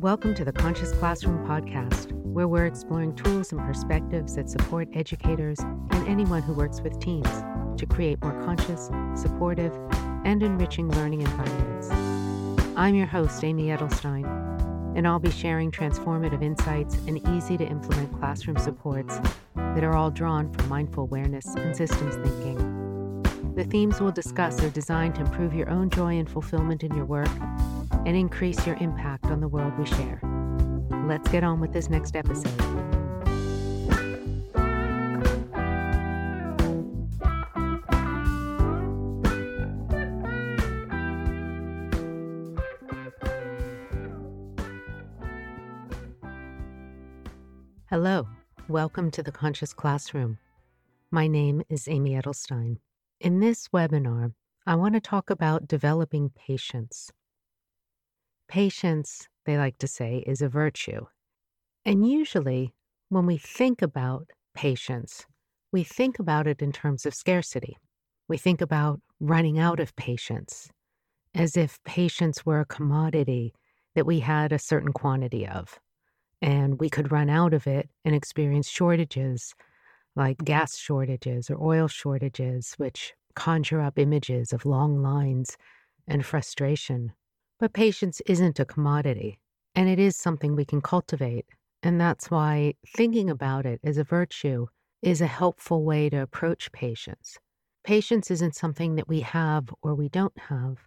Welcome to the Conscious Classroom podcast, where we're exploring tools and perspectives that support educators and anyone who works with teams to create more conscious, supportive, and enriching learning environments. I'm your host, Amy Edelstein, and I'll be sharing transformative insights and easy to implement classroom supports that are all drawn from mindful awareness and systems thinking. The themes we'll discuss are designed to improve your own joy and fulfillment in your work and increase your impact on the world we share. Let's get on with this next episode. Hello, welcome to the Conscious Classroom. My name is Amy Edelstein. In this webinar, I want to talk about developing patience. Patience, they like to say, is a virtue. And usually, when we think about patience, we think about it in terms of scarcity. We think about running out of patience, as if patience were a commodity that we had a certain quantity of and we could run out of it and experience shortages like gas shortages or oil shortages, which conjure up images of long lines and frustration. But patience isn't a commodity, and it is something we can cultivate. And that's why thinking about it as a virtue is a helpful way to approach patience. Patience isn't something that we have or we don't have.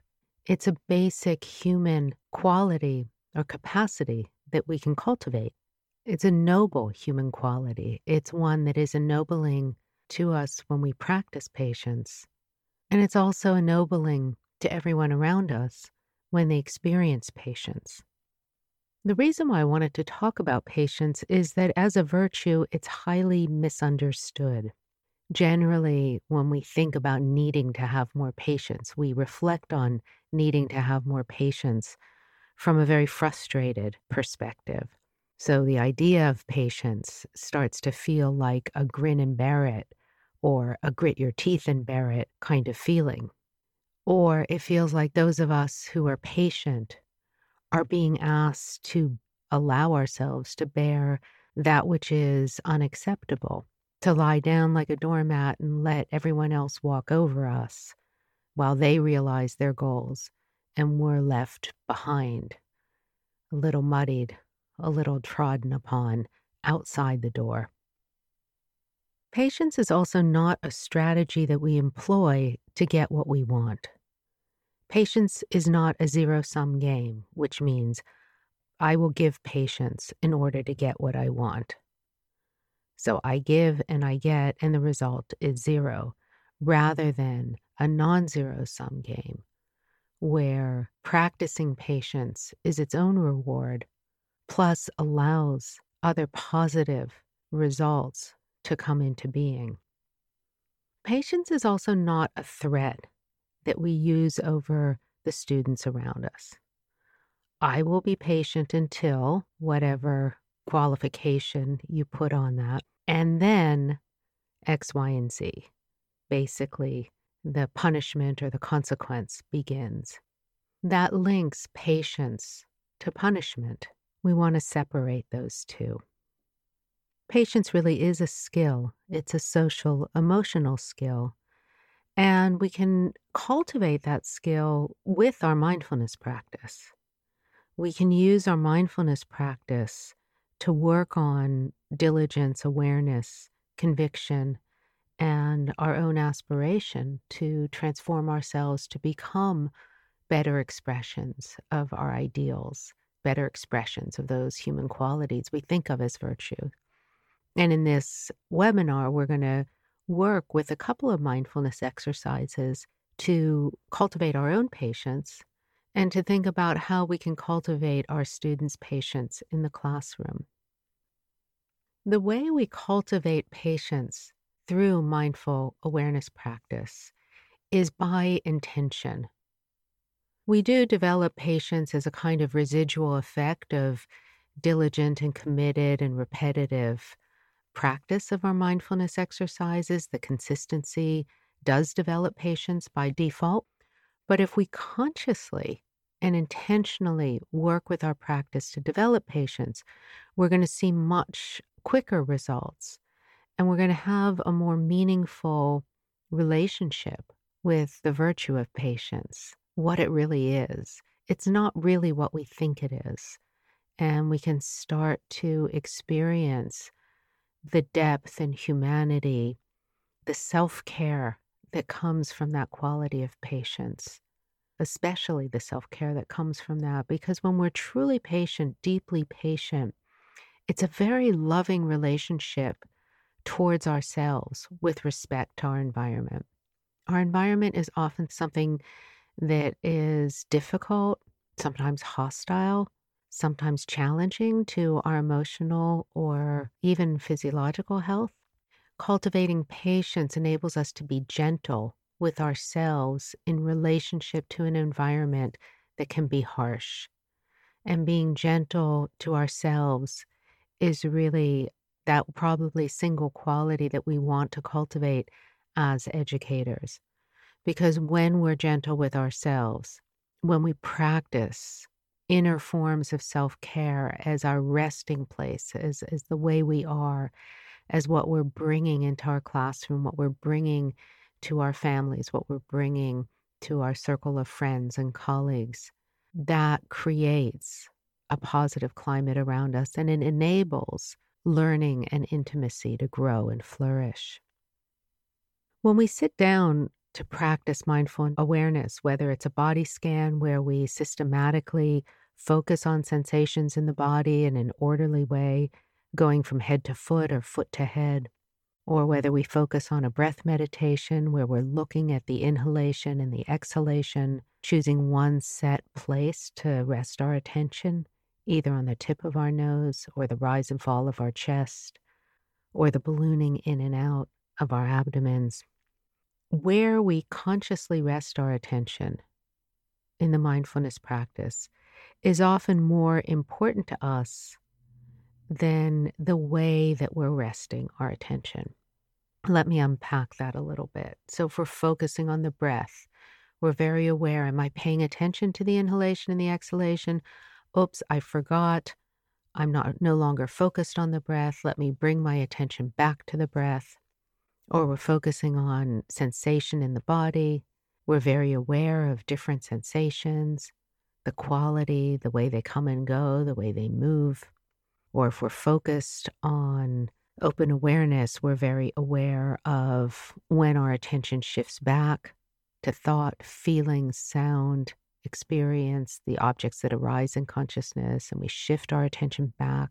It's a basic human quality or capacity that we can cultivate. It's a noble human quality. It's one that is ennobling to us when we practice patience. And it's also ennobling to everyone around us when they experience patience. The reason why I wanted to talk about patience is that as a virtue, it's highly misunderstood. Generally, when we think about needing to have more patience, we reflect on needing to have more patience from a very frustrated perspective. So the idea of patience starts to feel like a grin and bear it or a grit your teeth and bear it kind of feeling. Or it feels like those of us who are patient are being asked to allow ourselves to bear that which is unacceptable, to lie down like a doormat and let everyone else walk over us while they realize their goals and we're left behind, a little muddied, a little trodden upon outside the door. Patience is also not a strategy that we employ to get what we want. Patience is not a zero sum game, which means I will give patience in order to get what I want. So I give and I get, and the result is zero, rather than a non zero sum game where practicing patience is its own reward, plus allows other positive results to come into being. Patience is also not a threat that we use over the students around us. I will be patient until whatever qualification you put on that, and then X, Y, and Z. Basically, the punishment or the consequence begins. That links patience to punishment. We want to separate those two. Patience really is a skill, it's a social, emotional skill. And we can cultivate that skill with our mindfulness practice. We can use our mindfulness practice to work on diligence, awareness, conviction, and our own aspiration to transform ourselves to become better expressions of our ideals, better expressions of those human qualities we think of as virtue. And in this webinar, we're going to work with a couple of mindfulness exercises to cultivate our own patience and to think about how we can cultivate our students' patience in the classroom. The way we cultivate patience through mindful awareness practice is by intention. We do develop patience as a kind of residual effect of diligent and committed and repetitive practice of our mindfulness exercises. The consistency does develop patience by default. But if we consciously and intentionally work with our practice to develop patience, we're going to see much quicker results and we're going to have a more meaningful relationship with the virtue of patience, what it really is. It's not really what we think it is. And we can start to experience the depth and humanity, the self care that comes from that quality of patience, especially the self care that comes from that. Because when we're truly patient, deeply patient, it's a very loving relationship towards ourselves with respect to our environment. Our environment is often something that is difficult, sometimes hostile, sometimes challenging to our emotional or even physiological health. Cultivating patience enables us to be gentle with ourselves in relationship to an environment that can be harsh. And being gentle to ourselves is really that probably single quality that we want to cultivate as educators. Because when we're gentle with ourselves, when we practice inner forms of self care as our resting place, as, as the way we are, as what we're bringing into our classroom, what we're bringing to our families, what we're bringing to our circle of friends and colleagues. That creates a positive climate around us and it enables learning and intimacy to grow and flourish. When we sit down to practice mindful awareness, whether it's a body scan where we systematically focus on sensations in the body in an orderly way, going from head to foot or foot to head, or whether we focus on a breath meditation where we're looking at the inhalation and the exhalation, choosing one set place to rest our attention, either on the tip of our nose or the rise and fall of our chest, or the ballooning in and out of our abdomens. Where we consciously rest our attention in the mindfulness practice is often more important to us than the way that we're resting our attention. Let me unpack that a little bit. So, if we're focusing on the breath, we're very aware am I paying attention to the inhalation and the exhalation? Oops, I forgot. I'm not no longer focused on the breath. Let me bring my attention back to the breath. Or we're focusing on sensation in the body. We're very aware of different sensations, the quality, the way they come and go, the way they move or if we're focused on open awareness, we're very aware of when our attention shifts back to thought, feeling, sound, experience, the objects that arise in consciousness, and we shift our attention back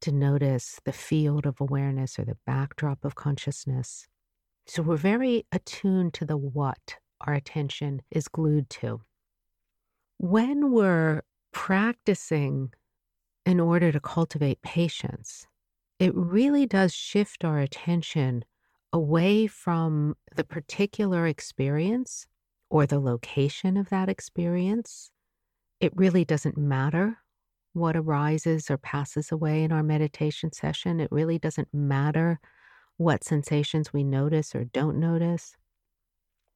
to notice the field of awareness or the backdrop of consciousness. So we're very attuned to the what our attention is glued to. When we're practicing in order to cultivate patience, it really does shift our attention away from the particular experience or the location of that experience. It really doesn't matter what arises or passes away in our meditation session. It really doesn't matter what sensations we notice or don't notice.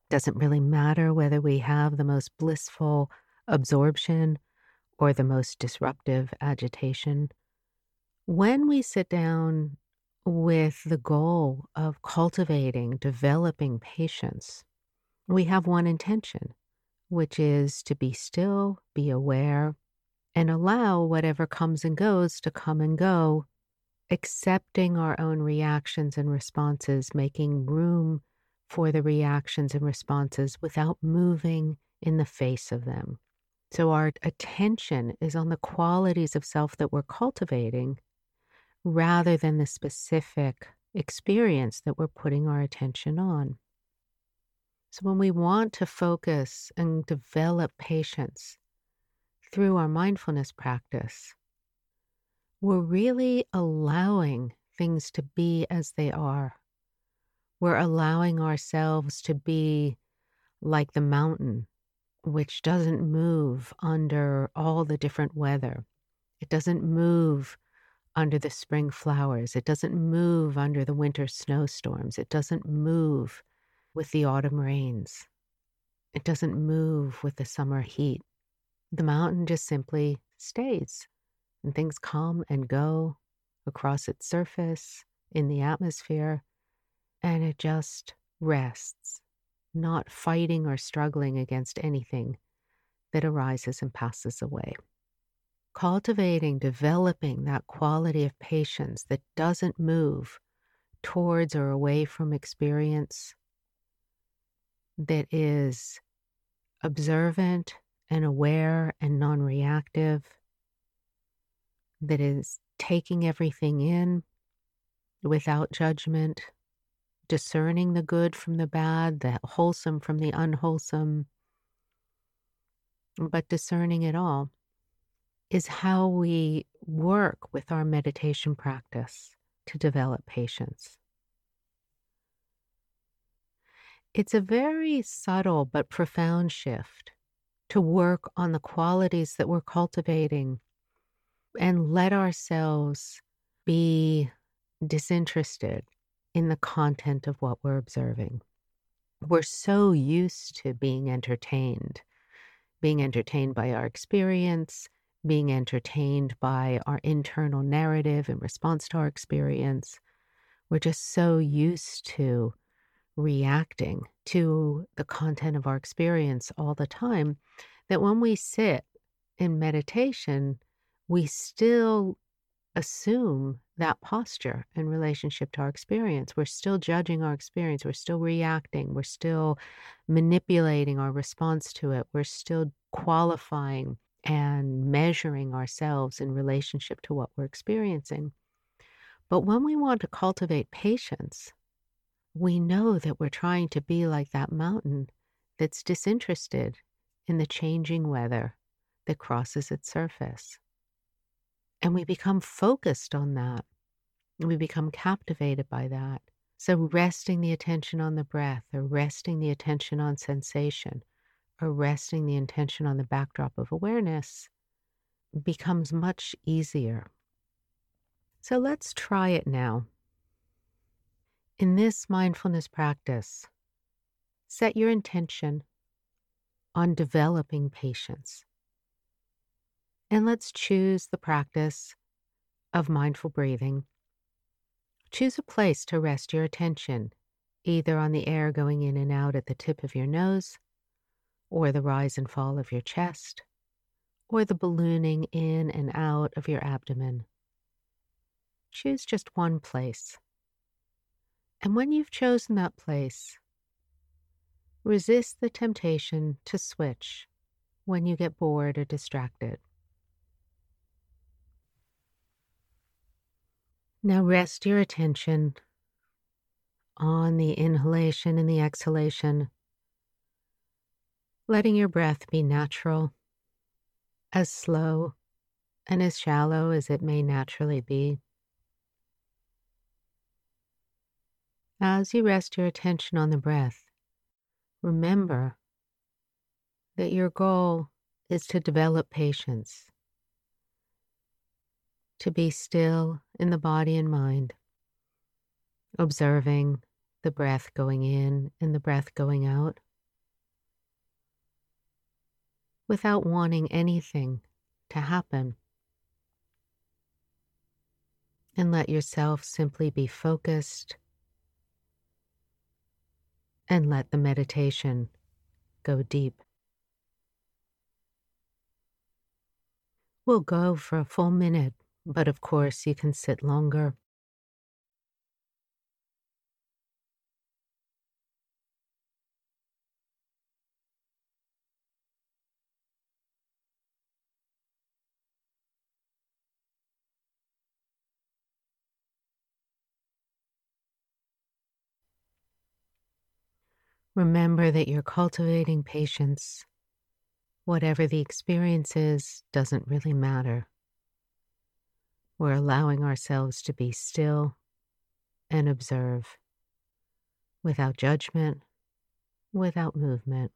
It doesn't really matter whether we have the most blissful absorption or the most disruptive agitation. When we sit down with the goal of cultivating, developing patience, we have one intention, which is to be still, be aware, and allow whatever comes and goes to come and go, accepting our own reactions and responses, making room for the reactions and responses without moving in the face of them. So our attention is on the qualities of self that we're cultivating rather than the specific experience that we're putting our attention on. So when we want to focus and develop patience through our mindfulness practice, we're really allowing things to be as they are. We're allowing ourselves to be like the mountain which doesn't move under all the different weather. It doesn't move under the spring flowers. It doesn't move under the winter snowstorms. It doesn't move with the autumn rains. It doesn't move with the summer heat. the mountain just simply stays and things come and go across its surface in the atmosphere and it just rests, not fighting or struggling against anything that arises and passes away. Cultivating, developing that quality of patience that doesn't move towards or away from experience, that is observant and aware and non reactive, that is taking everything in without judgment, discerning the good from the bad, the wholesome from the unwholesome, but discerning it all is how we work with our meditation practice to develop patience. It's a very subtle but profound shift to work on the qualities that we're cultivating and let ourselves be disinterested in the content of what we're observing. We're so used to being entertained, being entertained by our experience, being entertained by our internal narrative in response to our experience. We're just so used to reacting to the content of our experience all the time that when we sit in meditation, we still assume that posture in relationship to our experience. We're still judging our experience. We're still reacting. We're still manipulating our response to it. We're still qualifying and measuring ourselves in relationship to what we're experiencing. But when we want to cultivate patience, we know that we're trying to be like that mountain that's disinterested in the changing weather that crosses its surface. And we become focused on that. And We become captivated by that. So, resting the attention on the breath, or resting the attention on sensation, or resting the intention on the backdrop of awareness becomes much easier. So, let's try it now. In this mindfulness practice, set your intention on developing patience. And let's choose the practice of mindful breathing. Choose a place to rest your attention, either on the air going in and out at the tip of your nose, or the rise and fall of your chest, or the ballooning in and out of your abdomen. Choose just one place. And when you've chosen that place, resist the temptation to switch when you get bored or distracted. Now rest your attention on the inhalation and the exhalation, letting your breath be natural, as slow and as shallow as it may naturally be. As you rest your attention on the breath, remember that your goal is to develop patience to be still in the body and mind, observing the breath going in and the breath going out, without wanting anything to happen. And let yourself simply be focused and let the meditation go deep. We'll go for a full minute but of course you can sit longer. Remember that you're cultivating patience. Whatever the experience is doesn't really matter. We're allowing ourselves to be still and observe without judgment, without movement.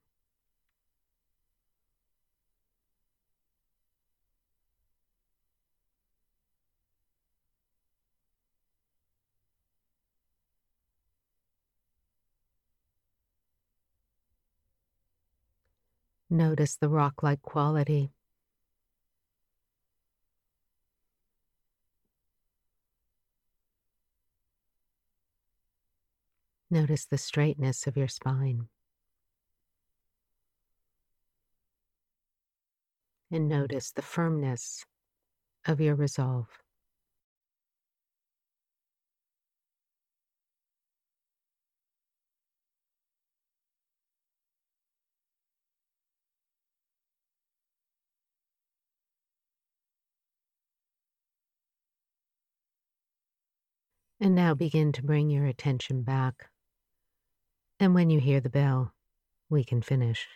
Notice the rock like quality Notice the straightness of your spine. And notice the firmness of your resolve. And now begin to bring your attention back. And when you hear the bell, we can finish.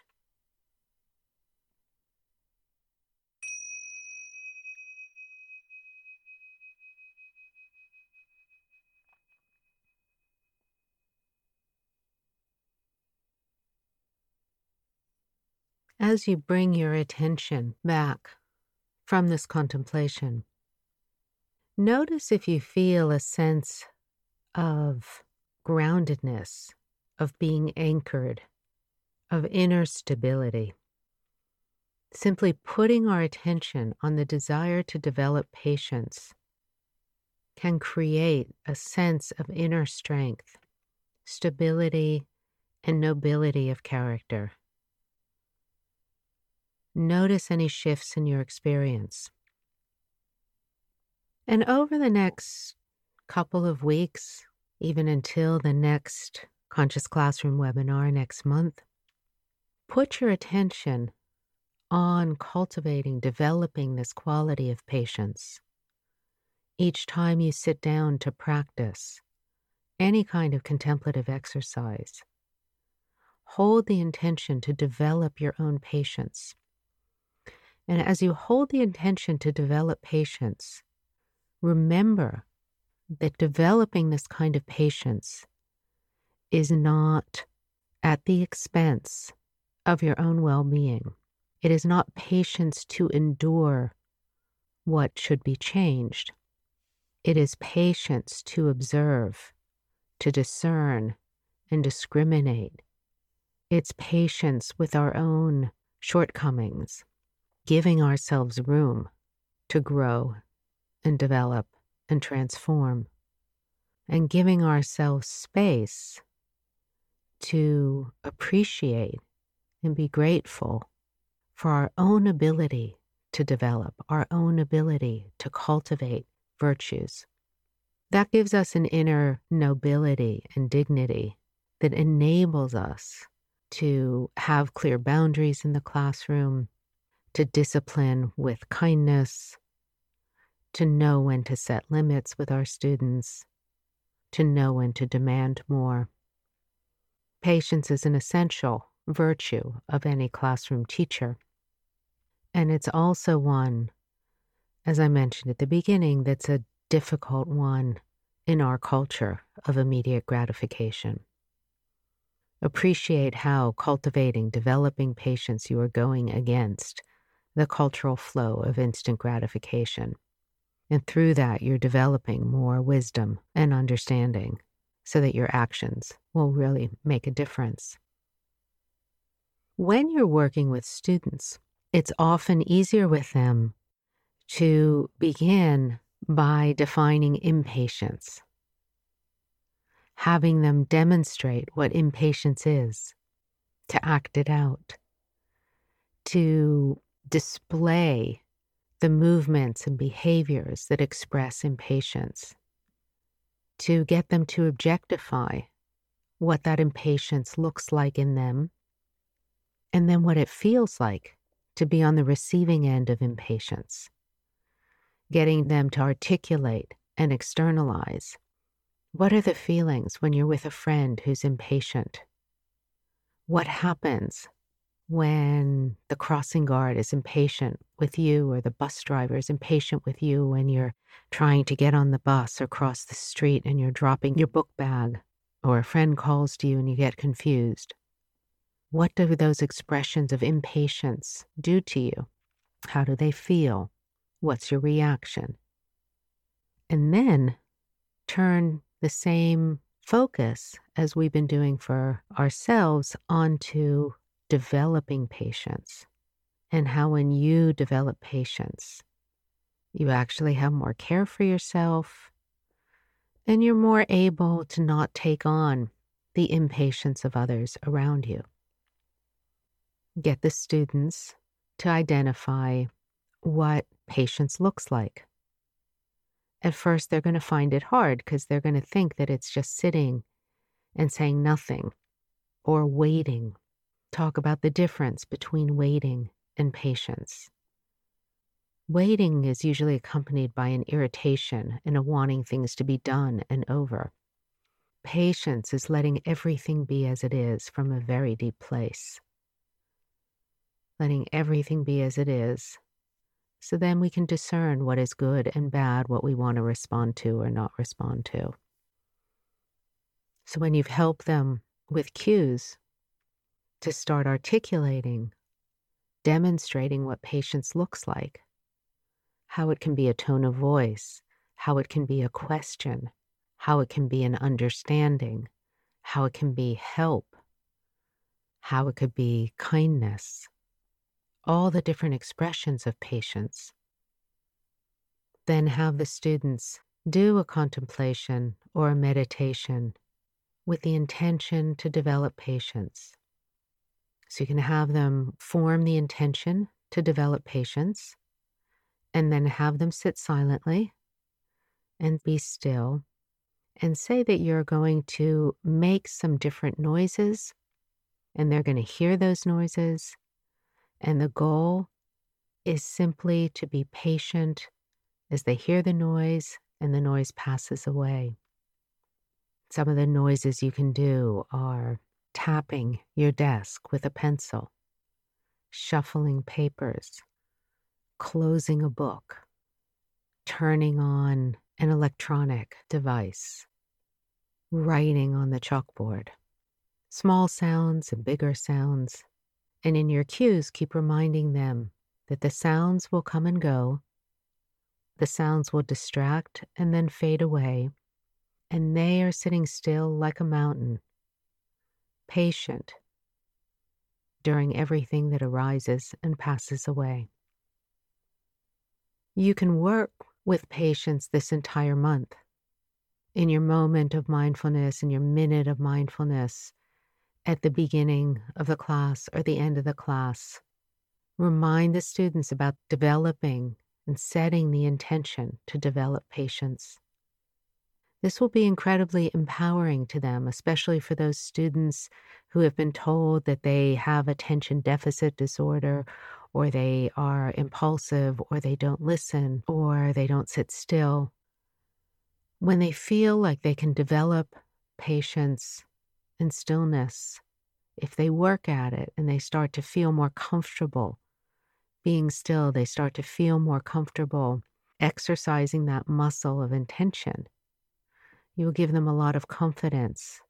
As you bring your attention back from this contemplation, Notice if you feel a sense of groundedness, of being anchored, of inner stability. Simply putting our attention on the desire to develop patience can create a sense of inner strength, stability, and nobility of character. Notice any shifts in your experience. And over the next couple of weeks, even until the next Conscious Classroom webinar next month, put your attention on cultivating, developing this quality of patience. Each time you sit down to practice any kind of contemplative exercise, hold the intention to develop your own patience. And as you hold the intention to develop patience, remember that developing this kind of patience is not at the expense of your own well being. It is not patience to endure what should be changed. It is patience to observe, to discern, and discriminate. It's patience with our own shortcomings, giving ourselves room to grow and develop and transform, and giving ourselves space to appreciate and be grateful for our own ability to develop, our own ability to cultivate virtues. That gives us an inner nobility and dignity that enables us to have clear boundaries in the classroom, to discipline with kindness, to know when to set limits with our students, to know when to demand more. Patience is an essential virtue of any classroom teacher. And it's also one, as I mentioned at the beginning, that's a difficult one in our culture of immediate gratification. Appreciate how cultivating, developing patience you are going against the cultural flow of instant gratification. And through that, you're developing more wisdom and understanding so that your actions will really make a difference. When you're working with students, it's often easier with them to begin by defining impatience, having them demonstrate what impatience is, to act it out, to display the movements and behaviors that express impatience, to get them to objectify what that impatience looks like in them, and then what it feels like to be on the receiving end of impatience, getting them to articulate and externalize. What are the feelings when you're with a friend who's impatient? What happens when the crossing guard is impatient with you or the bus driver is impatient with you when you're trying to get on the bus or cross the street and you're dropping your book bag or a friend calls to you and you get confused. What do those expressions of impatience do to you? How do they feel? What's your reaction? And then turn the same focus as we've been doing for ourselves onto developing patience and how when you develop patience, you actually have more care for yourself and you're more able to not take on the impatience of others around you. Get the students to identify what patience looks like. At first, they're going to find it hard because they're going to think that it's just sitting and saying nothing or waiting. Talk about the difference between waiting and patience. Waiting is usually accompanied by an irritation and a wanting things to be done and over. Patience is letting everything be as it is from a very deep place. Letting everything be as it is, so then we can discern what is good and bad, what we want to respond to or not respond to. So when you've helped them with cues to start articulating, demonstrating what patience looks like, how it can be a tone of voice, how it can be a question, how it can be an understanding, how it can be help, how it could be kindness, all the different expressions of patience. Then have the students do a contemplation or a meditation with the intention to develop patience. So you can have them form the intention to develop patience and then have them sit silently and be still and say that you're going to make some different noises and they're going to hear those noises. And the goal is simply to be patient as they hear the noise and the noise passes away. Some of the noises you can do are tapping your desk with a pencil, shuffling papers, closing a book, turning on an electronic device, writing on the chalkboard, small sounds and bigger sounds. And in your cues, keep reminding them that the sounds will come and go, the sounds will distract and then fade away, and they are sitting still like a mountain, patient during everything that arises and passes away. You can work with patience this entire month. In your moment of mindfulness, in your minute of mindfulness, at the beginning of the class or the end of the class, remind the students about developing and setting the intention to develop patience. This will be incredibly empowering to them, especially for those students who have been told that they have attention deficit disorder or they are impulsive, or they don't listen, or they don't sit still. When they feel like they can develop patience and stillness, if they work at it and they start to feel more comfortable being still, they start to feel more comfortable exercising that muscle of intention. You will give them a lot of confidence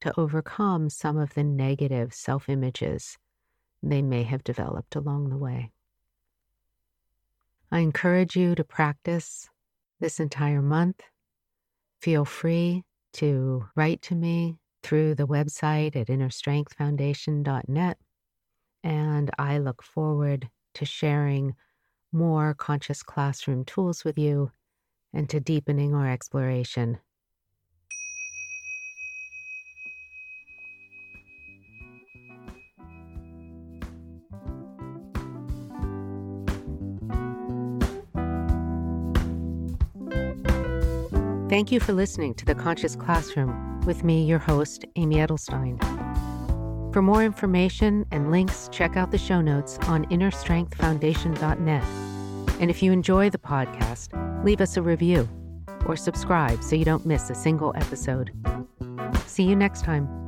to overcome some of the negative self images they may have developed along the way. I encourage you to practice this entire month. Feel free to write to me through the website at innerstrengthfoundation.net. And I look forward to sharing more conscious classroom tools with you and to deepening our exploration Thank you for listening to The Conscious Classroom with me, your host, Amy Edelstein. For more information and links, check out the show notes on innerstrengthfoundation.net. And if you enjoy the podcast, leave us a review or subscribe so you don't miss a single episode. See you next time.